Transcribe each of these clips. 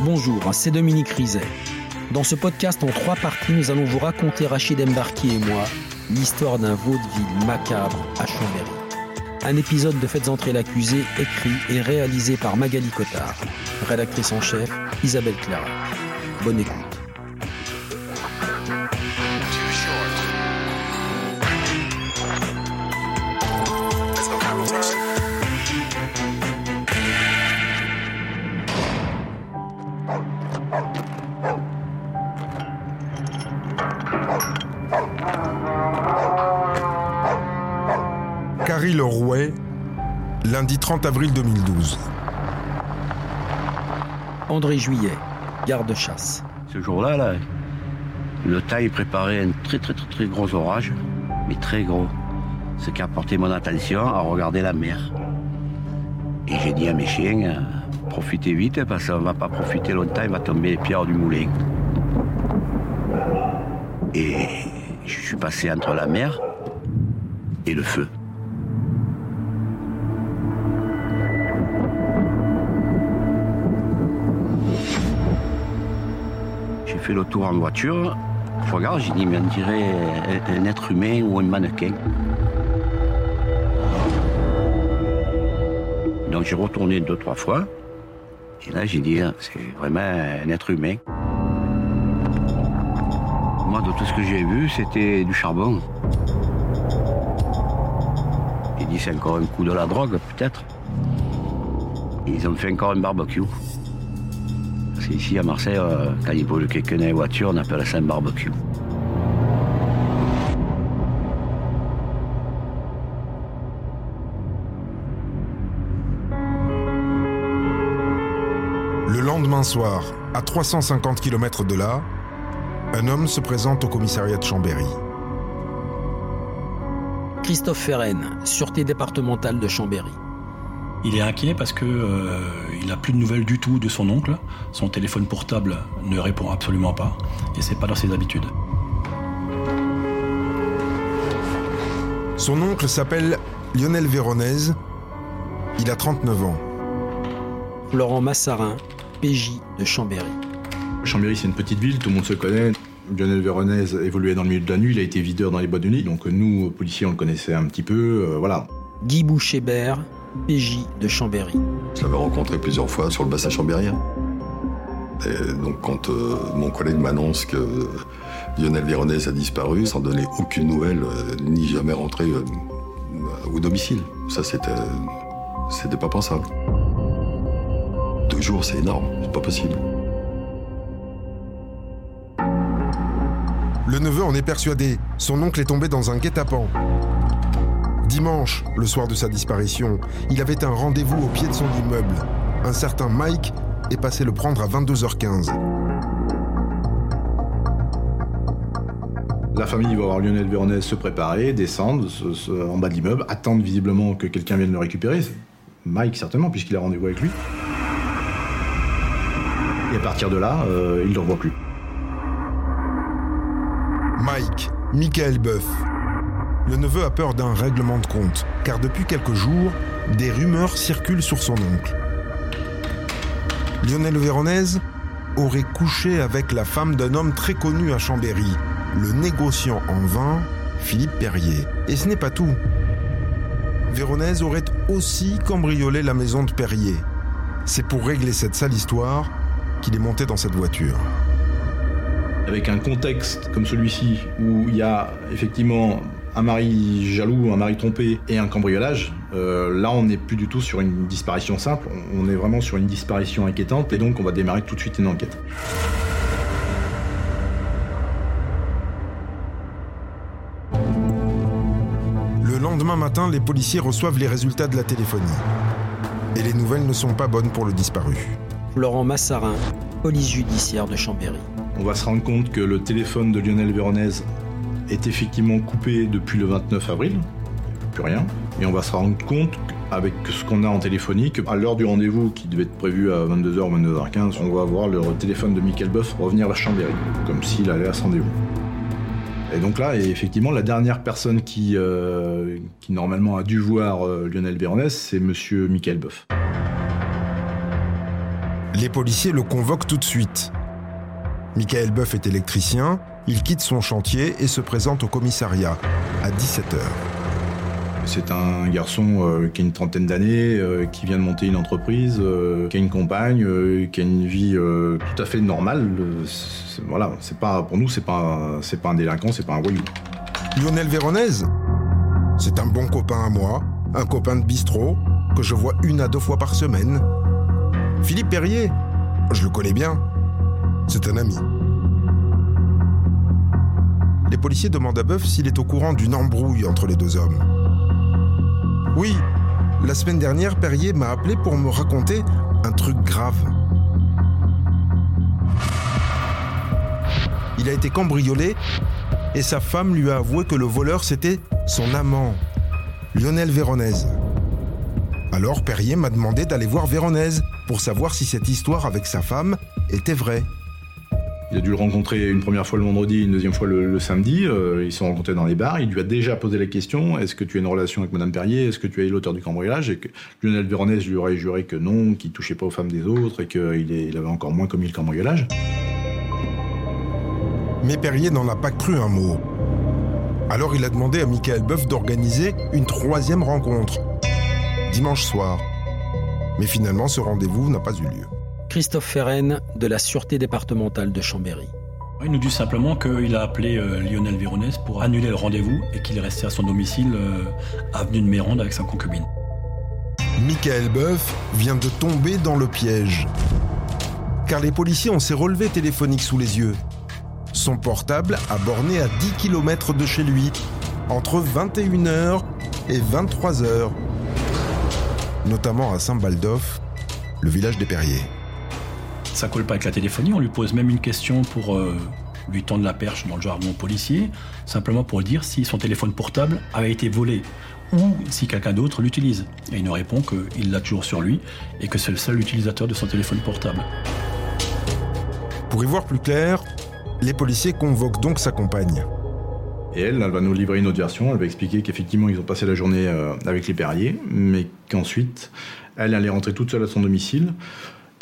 Bonjour, c'est Dominique Rizet. Dans ce podcast en trois parties, nous allons vous raconter, Rachid Embarki et moi, l'histoire d'un vaudeville macabre à Chambéry. Un épisode de Faites entrer l'accusé, écrit et réalisé par Magali Cotard. Rédactrice en chef, Isabelle Clara. Bonne écoute. Carrie Lerouet, lundi 30 avril 2012. André Juillet, garde-chasse. Ce jour-là, là, le taille préparait un très très très très gros orage, mais très gros. Ce qui a porté mon attention à regarder la mer. Et j'ai dit à mes chiens, euh, profitez vite parce qu'on va pas profiter longtemps, il va tomber les pierres du moulin. Et je suis passé entre la mer et le feu. Fait le tour en voiture. Regarde, j'ai dit, mais on dirait un- être humain ou un mannequin. Donc j'ai retourné deux, trois fois. Et là, j'ai dit, c'est vraiment un être humain. Moi, de tout ce que j'ai vu, c'était du charbon. J'ai dit, c'est encore un coup de la drogue, peut-être. Ils ont fait encore un barbecue. Parce qu'ici, à Marseille, euh, quand il brûle quelqu'un dans la voiture, on appelle ça un barbecue. Le lendemain soir, à 350 km de là, un homme se présente au commissariat de Chambéry. Christophe Ferren, Sûreté départementale de Chambéry. Il est inquiet parce que euh, il a plus de nouvelles du tout de son oncle. Son téléphone portable ne répond absolument pas et c'est pas dans ses habitudes. Son oncle s'appelle Lionel Véronèse. Il a 39 ans. Florent Massarin, PJ de Chambéry. Chambéry, c'est une petite ville, tout le monde se connaît. Lionel Véronèse évoluait dans le milieu de la nuit, il a été videur dans les boîtes de nuit, donc nous, policiers, on le connaissait un petit peu, euh, voilà. Guy Bouchébert, PJ de Chambéry. Je l'avais rencontré plusieurs fois sur le bassin chambérien. Et donc quand euh, mon collègue m'annonce que Lionel Véronèse a disparu, sans donner aucune nouvelle, euh, ni jamais rentré euh, au domicile, ça c'était, c'était pas pensable. Deux jours, c'est énorme, c'est pas possible. Le neveu en est persuadé. Son oncle est tombé dans un guet-apens. Dimanche, le soir de sa disparition, il avait un rendez-vous au pied de son immeuble. Un certain Mike est passé le prendre à 22h15. La famille va voir Lionel Véronèse se préparer, descendre se- se- en bas de l'immeuble, attendre visiblement que quelqu'un vienne le récupérer. Mike, certainement, puisqu'il a rendez-vous avec lui. Et à partir de là, euh, il ne le revoit plus. Mike, Michael Boeuf. Le neveu a peur d'un règlement de compte, car depuis quelques jours, des rumeurs circulent sur son oncle. Lionel Véronèse aurait couché avec la femme d'un homme très connu à Chambéry, le négociant en vin Philippe Perrier. Et ce n'est pas tout. Véronèse aurait aussi cambriolé la maison de Perrier. C'est pour régler cette sale histoire qu'il est monté dans cette voiture. Avec un contexte comme celui-ci, où il y a effectivement un mari jaloux, un mari trompé et un cambriolage, euh, là on n'est plus du tout sur une disparition simple, on est vraiment sur une disparition inquiétante et donc on va démarrer tout de suite une enquête. Le Le lendemain matin, les policiers reçoivent les résultats de la téléphonie. Et les nouvelles ne sont pas bonnes pour le disparu. Florent Massarin, police judiciaire de Chambéry. On va se rendre compte que le téléphone de Lionel Véronèse est effectivement coupé depuis le 29 avril. Plus rien. Et on va se rendre compte avec ce qu'on a en téléphonie, qu'à l'heure du rendez-vous qui devait être prévu à 22h, 22h15, on va voir le téléphone de Michael Boeuf revenir vers Chambéry, comme s'il allait à ce rendez-vous. Et donc là, effectivement, la dernière personne qui, euh, normalement a dû voir euh, Lionel Véronès, c'est monsieur Michael Boeuf. Les policiers le convoquent tout de suite. Michael Boeuf est électricien, il quitte son chantier et se présente au commissariat à 17h. C'est un garçon euh, qui a une trentaine d'années, euh, qui vient de monter une entreprise, euh, qui a une compagne, qui a une vie tout à fait normale. voilà, c'est pas pour nous, c'est pas c'est pas un délinquant, c'est pas un voyou. Lionel Véronèse, c'est un bon copain à moi, un copain de bistrot que je vois une à deux fois par semaine. Philippe Perrier, je le connais bien, c'est un ami. Les policiers demandent à Boeuf s'il est au courant d'une embrouille entre les deux hommes. Oui, la semaine dernière, Perrier m'a appelé pour me raconter un truc grave. Il a été cambriolé et sa femme lui a avoué que le voleur c'était son amant, Lionel Véronèse. Alors Perrier m'a demandé d'aller voir Véronèse pour savoir si cette histoire avec sa femme était vraie. Il a dû le rencontrer une première fois le vendredi, une deuxième fois le, samedi. Euh, ils se sont rencontrés dans les bars. Il lui a déjà posé la question est-ce que tu as une relation avec Madame Perrier? Est-ce que tu es l'auteur du cambriolage? Et que Lionel Véronèse lui aurait juré que non, qu'il touchait pas aux femmes des autres et qu'il il avait encore moins commis le cambriolage. Mais Perrier n'en a pas cru un mot. Alors il a demandé à Michael Boeuf d'organiser une troisième rencontre, dimanche soir. Mais finalement, ce rendez-vous n'a pas eu lieu. Christophe Ferren de la Sûreté départementale de Chambéry. Il nous dit simplement qu'il a appelé euh, Lionel Véronèse pour annuler le rendez-vous et qu'il est resté à son domicile, euh, avenue de Mérande, avec sa concubine. Michael Boeuf vient de tomber dans le piège. Car les policiers ont ses relevés téléphoniques sous les yeux. Son portable a borné à 10 km de chez lui, entre 21h et 23h, notamment à Saint-Baldoff, le village des Perriers ça colle pas avec la téléphonie. On lui pose même une question pour euh, lui tendre la perche dans le jargon policier, simplement pour dire si son téléphone portable avait été volé ou si quelqu'un d'autre l'utilise. Et il nous répond qu'il l'a toujours sur lui et que c'est le seul utilisateur de son téléphone portable. Pour y voir plus clair, les policiers convoquent donc sa compagne. Et elle, elle va nous livrer une autre version. Elle va expliquer qu'effectivement, ils ont passé la journée euh, avec les Perriers, mais qu'ensuite, elle allait rentrer toute seule à son domicile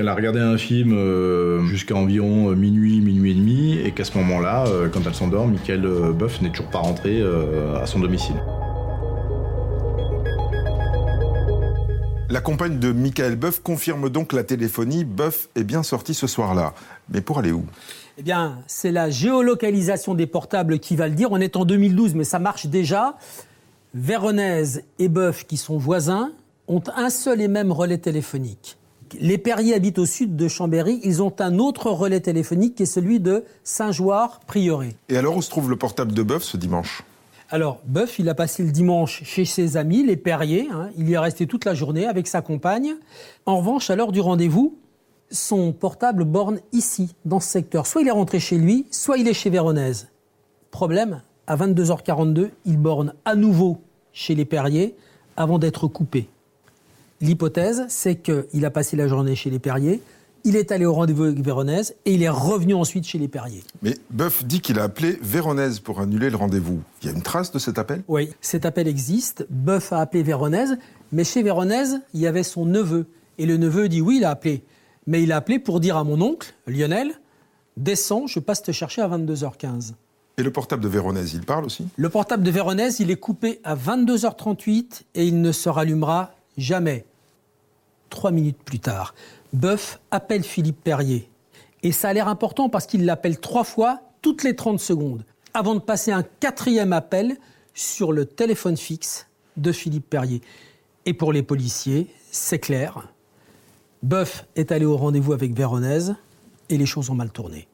qu'elle a regardé un film euh, jusqu'à environ euh, minuit, minuit et demi, et qu'à ce moment-là, euh, quand elle s'endort, Michael Boeuf n'est toujours pas rentré à son domicile. La compagne de Michael Boeuf confirme donc la téléphonie. Boeuf est bien sorti ce soir-là. Mais pour aller où? Eh bien, c'est la géolocalisation des portables qui va le dire. On est en 2012, mais ça marche déjà. Véronèse et Boeuf, qui sont voisins, ont un seul et même relais téléphonique. Les Perriers habitent au sud de Chambéry. Ils ont un autre relais téléphonique qui est celui de Saint-Joire-Prieuré. Et alors où se trouve le portable de Boeuf ce dimanche? Alors, Boeuf, il a passé le dimanche chez ses amis, les Perriers. Hein. Il y est resté toute la journée avec sa compagne. En revanche, à l'heure du rendez-vous, son portable borne ici, dans ce secteur. Soit il est rentré chez lui, soit il est chez Véronèse. Problème, à 22h42, il borne à nouveau chez les Perriers avant d'être coupé. L'hypothèse, c'est qu'il a passé la journée chez les Perriers, il est allé au rendez-vous avec Véronèse et il est revenu ensuite chez les Perriers. Mais Boeuf dit qu'il a appelé Véronèse pour annuler le rendez-vous. Il y a une trace de cet appel? Oui, cet appel existe. Boeuf a appelé Véronèse, mais chez Véronèse, il y avait son neveu. Et le neveu dit oui, il a appelé. Mais il a appelé pour dire à mon oncle, Lionel, descends, je passe te chercher à 22h15. Et le portable de Véronèse, il parle aussi? Le portable de Véronèse, il est coupé à 22h38 et il ne se rallumera jamais. Trois minutes plus tard, Boeuf appelle Philippe Perrier. Et ça a l'air important parce qu'il l'appelle trois fois toutes les 30 secondes, avant de passer un quatrième appel sur le téléphone fixe de Philippe Perrier. Et pour les policiers, c'est clair. Boeuf est allé au rendez-vous avec Véronèse et les choses ont mal tourné.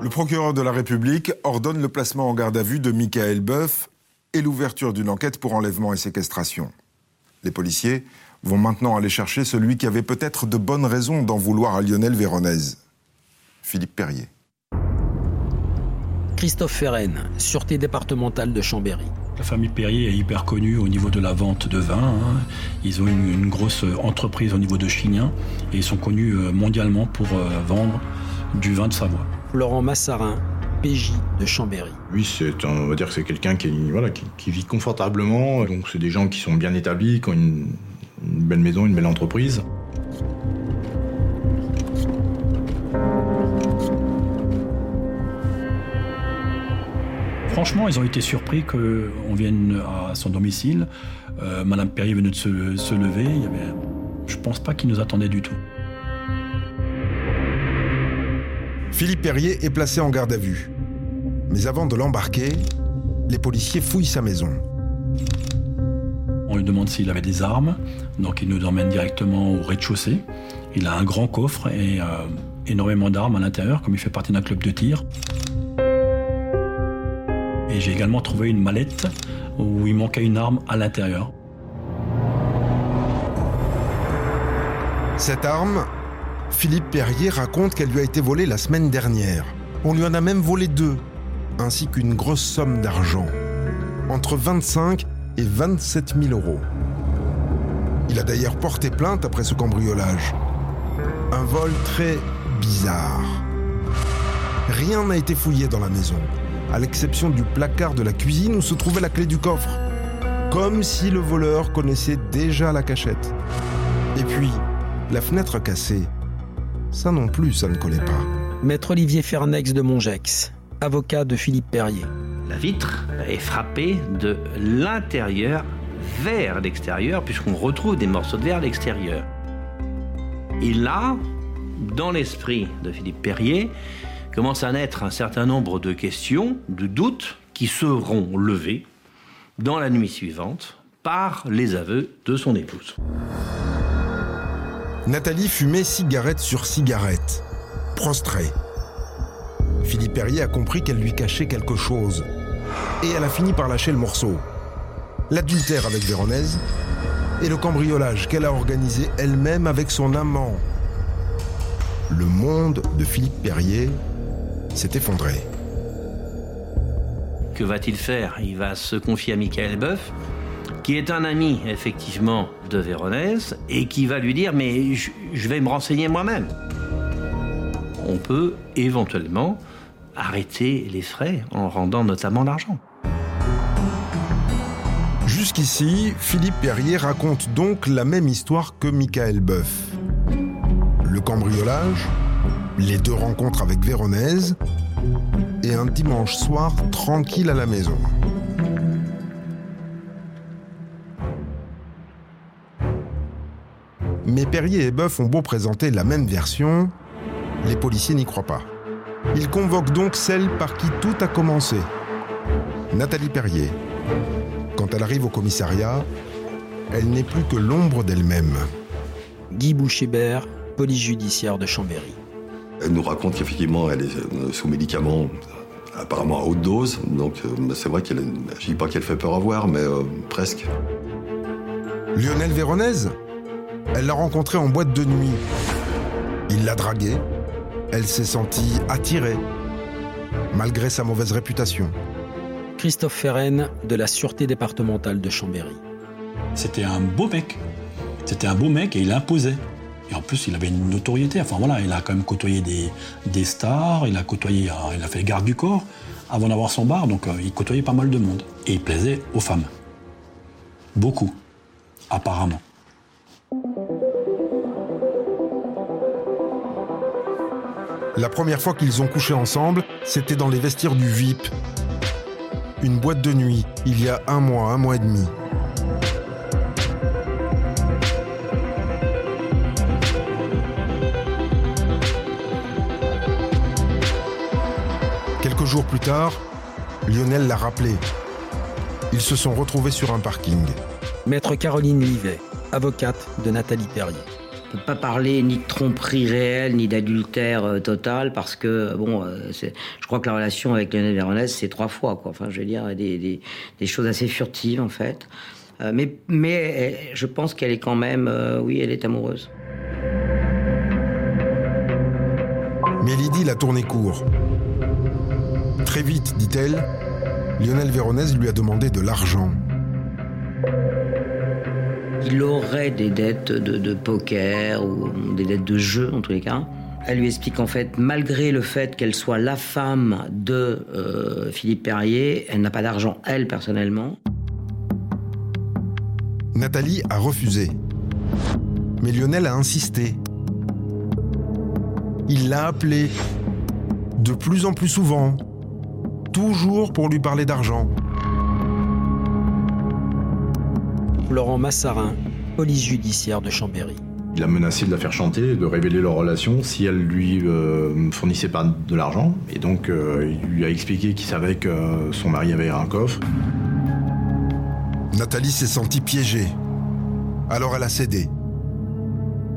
Le procureur de la République ordonne le placement en garde à vue de Michael Boeuf et l'ouverture d'une enquête pour enlèvement et séquestration. Les policiers vont maintenant aller chercher celui qui avait peut-être de bonnes raisons d'en vouloir à Lionel Véronèse, Philippe Perrier. Christophe Ferren, Sûreté départementale de Chambéry. La famille Perrier est hyper connue au niveau de la vente de vin. hein. Ils ont une, une grosse entreprise au niveau de Chignin et ils sont connus euh, mondialement pour euh, vendre du vin de Savoie. Laurent Massarin, PJ de Chambéry. Lui, c'est, on va dire que c'est quelqu'un qui, voilà, qui, qui vit confortablement. Donc, c'est des gens qui sont bien établis, qui ont une, une belle maison, une belle entreprise. Franchement, ils ont été surpris qu'on vienne à son domicile. Euh, Madame Perrier venait de se, se lever. Il y avait, je pense pas qu'ils nous attendaient du tout. Philippe Perrier est placé en garde à vue. Mais avant de l'embarquer, les policiers fouillent sa maison. On lui demande s'il avait des armes, donc il nous emmène directement au rez-de-chaussée. Il a un grand coffre et euh, énormément d'armes à l'intérieur, comme il fait partie d'un club de tir. Et j'ai également trouvé une mallette où il manquait une arme à l'intérieur. Cette arme, Philippe Perrier raconte qu'elle lui a été volée la semaine dernière. On lui en a même volé deux, ainsi qu'une grosse somme d'argent. Entre 25 et 27 000 euros. Il a d'ailleurs porté plainte après ce cambriolage. Un vol très bizarre. Rien n'a été fouillé dans la maison, à l'exception du placard de la cuisine où se trouvait la clé du coffre. Comme si le voleur connaissait déjà la cachette. Et puis, la fenêtre cassée. Ça non plus, ça ne collait pas. Maître Olivier Fernex de Mongex, avocat de Philippe Perrier. La vitre est frappée de l'intérieur vers l'extérieur, puisqu'on retrouve des morceaux de verre à l'extérieur. Et là, dans l'esprit de Philippe Perrier, commence à naître un certain nombre de questions, de doutes, qui seront levés dans la nuit suivante par les aveux de son épouse. Nathalie fumait cigarette sur cigarette, prostrée. Philippe Perrier a compris qu'elle lui cachait quelque chose. Et elle a fini par lâcher le morceau. L'adultère avec Véronèse et le cambriolage qu'elle a organisé elle-même avec son amant. Le monde de Philippe Perrier s'est effondré. Que va-t-il faire? Il va se confier à Michael Boeuf, qui est un ami, effectivement, de Véronèse, et qui va lui dire Mais je, vais me renseigner moi-même. On peut éventuellement arrêter les frais en rendant notamment l'argent. Jusqu'ici, Philippe Perrier raconte donc la même histoire que Michael Boeuf. Le cambriolage, les deux rencontres avec Véronèse et un dimanche soir tranquille à la maison. Mais Perrier et Boeuf ont beau présenter la même version, les policiers n'y croient pas. Ils convoquent donc celle par qui tout a commencé, Nathalie Perrier. Quand elle arrive au commissariat, elle n'est plus que l'ombre d'elle-même. Guy Bouchébert, police judiciaire de Chambéry. Elle nous raconte qu'effectivement, elle est euh, sous médicaments, apparemment à haute dose. Donc, euh, c'est vrai qu'elle, je dis pas qu'elle fait peur à voir, mais euh, presque. Lionel Véronèse Elle l'a rencontré en boîte de nuit. Il l'a draguée. Elle s'est sentie attirée, malgré sa mauvaise réputation. Christophe Ferren de la Sûreté départementale de Chambéry. C'était un beau mec. C'était un beau mec et il imposait. Et en plus, il avait une notoriété. Enfin voilà, il a quand même côtoyé des, des stars, il a côtoyé, euh, il a fait garde du corps avant d'avoir son bar, donc euh, il côtoyait pas mal de monde. Et il plaisait aux femmes. Beaucoup, apparemment. La première fois qu'ils ont couché ensemble, c'était dans les vestiaires du VIP. Une boîte de nuit, il y a un mois, un mois et demi. Quelques jours plus tard, Lionel l'a rappelé. Ils se sont retrouvés sur un parking. Maître Caroline Livet, avocate de Nathalie Perrier. On peut pas parler ni de tromperie réelle, ni d'adultère euh, total, parce que, bon, euh, je crois que la relation avec Lionel Véronèse, c'est trois fois, quoi. Enfin, je veux dire, des, choses assez furtives, en fait. Euh, mais, mais je pense qu'elle est quand même, oui, elle est amoureuse. Mais Lydie l'a tourné court. Très vite, dit-elle, Lionel Véronèse lui a demandé de l'argent. Il aurait des dettes de, poker ou des dettes de jeu en tous les cas. Elle lui explique qu'en fait, malgré le fait qu'elle soit la femme de euh, Philippe Perrier, elle n'a pas d'argent, elle, personnellement. Nathalie a refusé. Mais Lionel a insisté. Il l'a appelé de plus en plus souvent, toujours pour lui parler d'argent. Laurent Massarin, police judiciaire de Chambéry. Il a menacé de la faire chanter, de révéler leur relation si elle lui euh, fournissait pas de l'argent. Et donc, euh, il lui a expliqué qu'il savait que son mari avait un coffre. Nathalie s'est sentie piégée. Alors elle a cédé.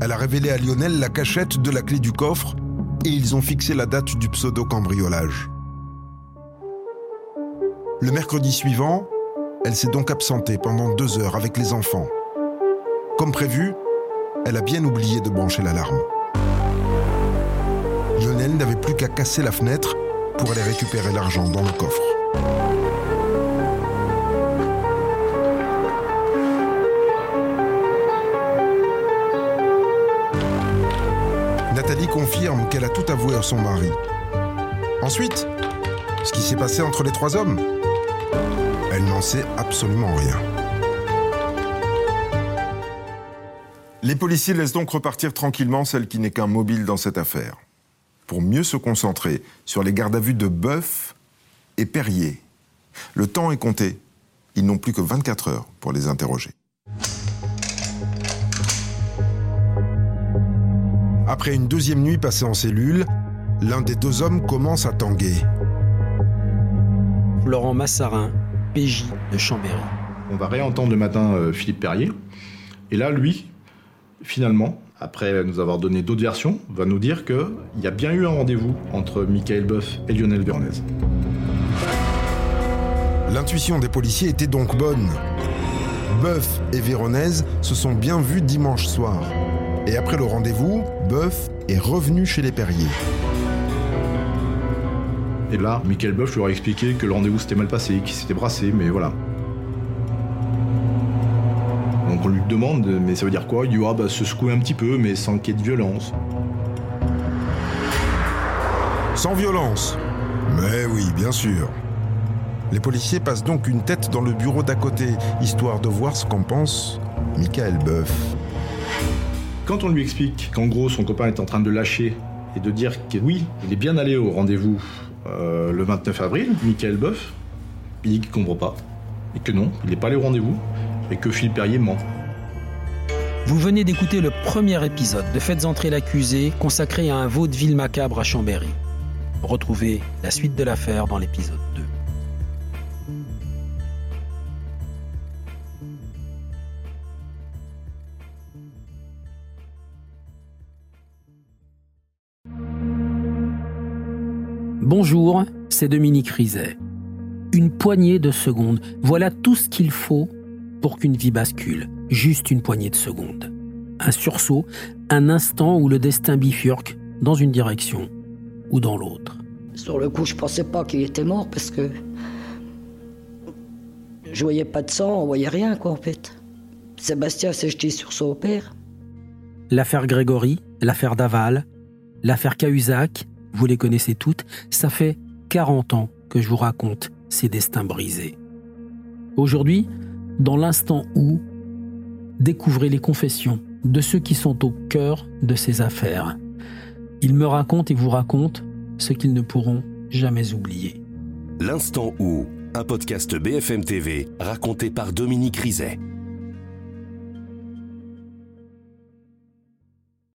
Elle a révélé à Lionel la cachette de la clé du coffre et ils ont fixé la date du pseudo-cambriolage. Le mercredi suivant, elle s'est donc absentée pendant deux heures avec les enfants. Comme prévu, elle a bien oublié de brancher l'alarme. Lionel n'avait plus qu'à casser la fenêtre pour aller récupérer l'argent dans le coffre. Nathalie confirme qu'elle a tout avoué à son mari. Ensuite, ce qui s'est passé entre les trois hommes n'en sait absolument rien. Les policiers laissent donc repartir tranquillement celle qui n'est qu'un mobile dans cette affaire, pour mieux se concentrer sur les gardes à vue de Boeuf et Perrier. Le temps est compté. Ils n'ont plus que 24 heures pour les interroger. Après une deuxième nuit passée en cellule, l'un des deux hommes commence à tanguer. Laurent Massarin, PJ de Chambéry. On va réentendre le matin euh, Philippe Perrier. Et là, lui, finalement, après nous avoir donné d'autres versions, va nous dire qu'il y a bien eu un rendez-vous entre Michael Boeuf et Lionel Véronèse. L'intuition des policiers était donc bonne. Boeuf et Véronèse se sont bien vus dimanche soir. Et après le rendez-vous, Boeuf est revenu chez les Perriers. Et là, Michael Boeuf lui a expliqué que le rendez-vous s'était mal passé, qu'il s'était brassé, mais voilà. Donc on lui demande, mais ça veut dire quoi? Il dit ah bah se secouer un petit peu, mais sans qu'il y ait de violence. Sans violence? Mais oui, bien sûr. Les policiers passent donc une tête dans le bureau d'à côté, histoire de voir ce qu'en pense Michael Boeuf. Quand on lui explique qu'en gros son copain est en train de lâcher et de dire que oui, il est bien allé au rendez-vous euh, le 29 avril, Michael Boeuf, il dit qu'il comprend pas. Et que non, il n'est pas allé au rendez-vous. Et que Philippe Perrier ment. Vous venez d'écouter le premier épisode de Faites entrer l'accusé consacré à un vaudeville macabre à Chambéry. Retrouvez la suite de l'affaire dans l'épisode 2. Bonjour, c'est Dominique Rizet. Une poignée de secondes, voilà tout ce qu'il faut pour qu'une vie bascule. Juste une poignée de secondes. Un sursaut, un instant où le destin bifurque dans une direction ou dans l'autre. Sur le coup, je pensais pas qu'il était mort parce que je voyais pas de sang, on voyait rien quoi en fait. Sébastien s'est jeté sur son père. L'affaire Grégory, l'affaire Daval, l'affaire Cahuzac, vous les connaissez toutes, ça fait 40 ans que je vous raconte ces destins brisés. Aujourd'hui, dans l'instant où, découvrez les confessions de ceux qui sont au cœur de ces affaires. Ils me racontent et vous racontent ce qu'ils ne pourront jamais oublier. L'instant où, un podcast BFM TV raconté par Dominique Rizet.